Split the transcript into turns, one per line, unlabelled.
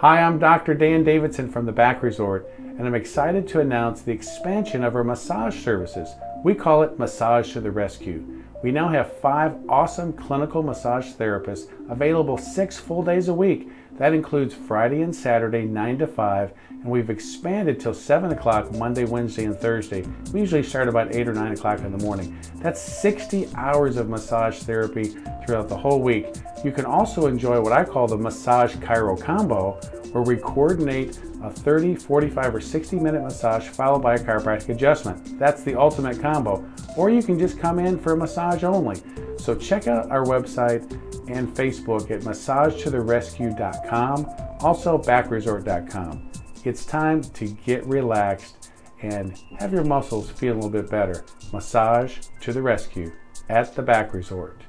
Hi, I'm Dr. Dan Davidson from the Back Resort, and I'm excited to announce the expansion of our massage services. We call it Massage to the Rescue. We now have five awesome clinical massage therapists available six full days a week. That includes Friday and Saturday, 9 to 5, and we've expanded till 7 o'clock Monday, Wednesday, and Thursday. We usually start about 8 or 9 o'clock in the morning. That's 60 hours of massage therapy throughout the whole week. You can also enjoy what I call the Massage Chiro Combo, where we coordinate a 30, 45, or 60 minute massage followed by a chiropractic adjustment. That's the ultimate combo. Or you can just come in for a massage only. So check out our website and Facebook at massagetotherescue.com, also backresort.com. It's time to get relaxed and have your muscles feel a little bit better. Massage to the rescue at the Back Resort.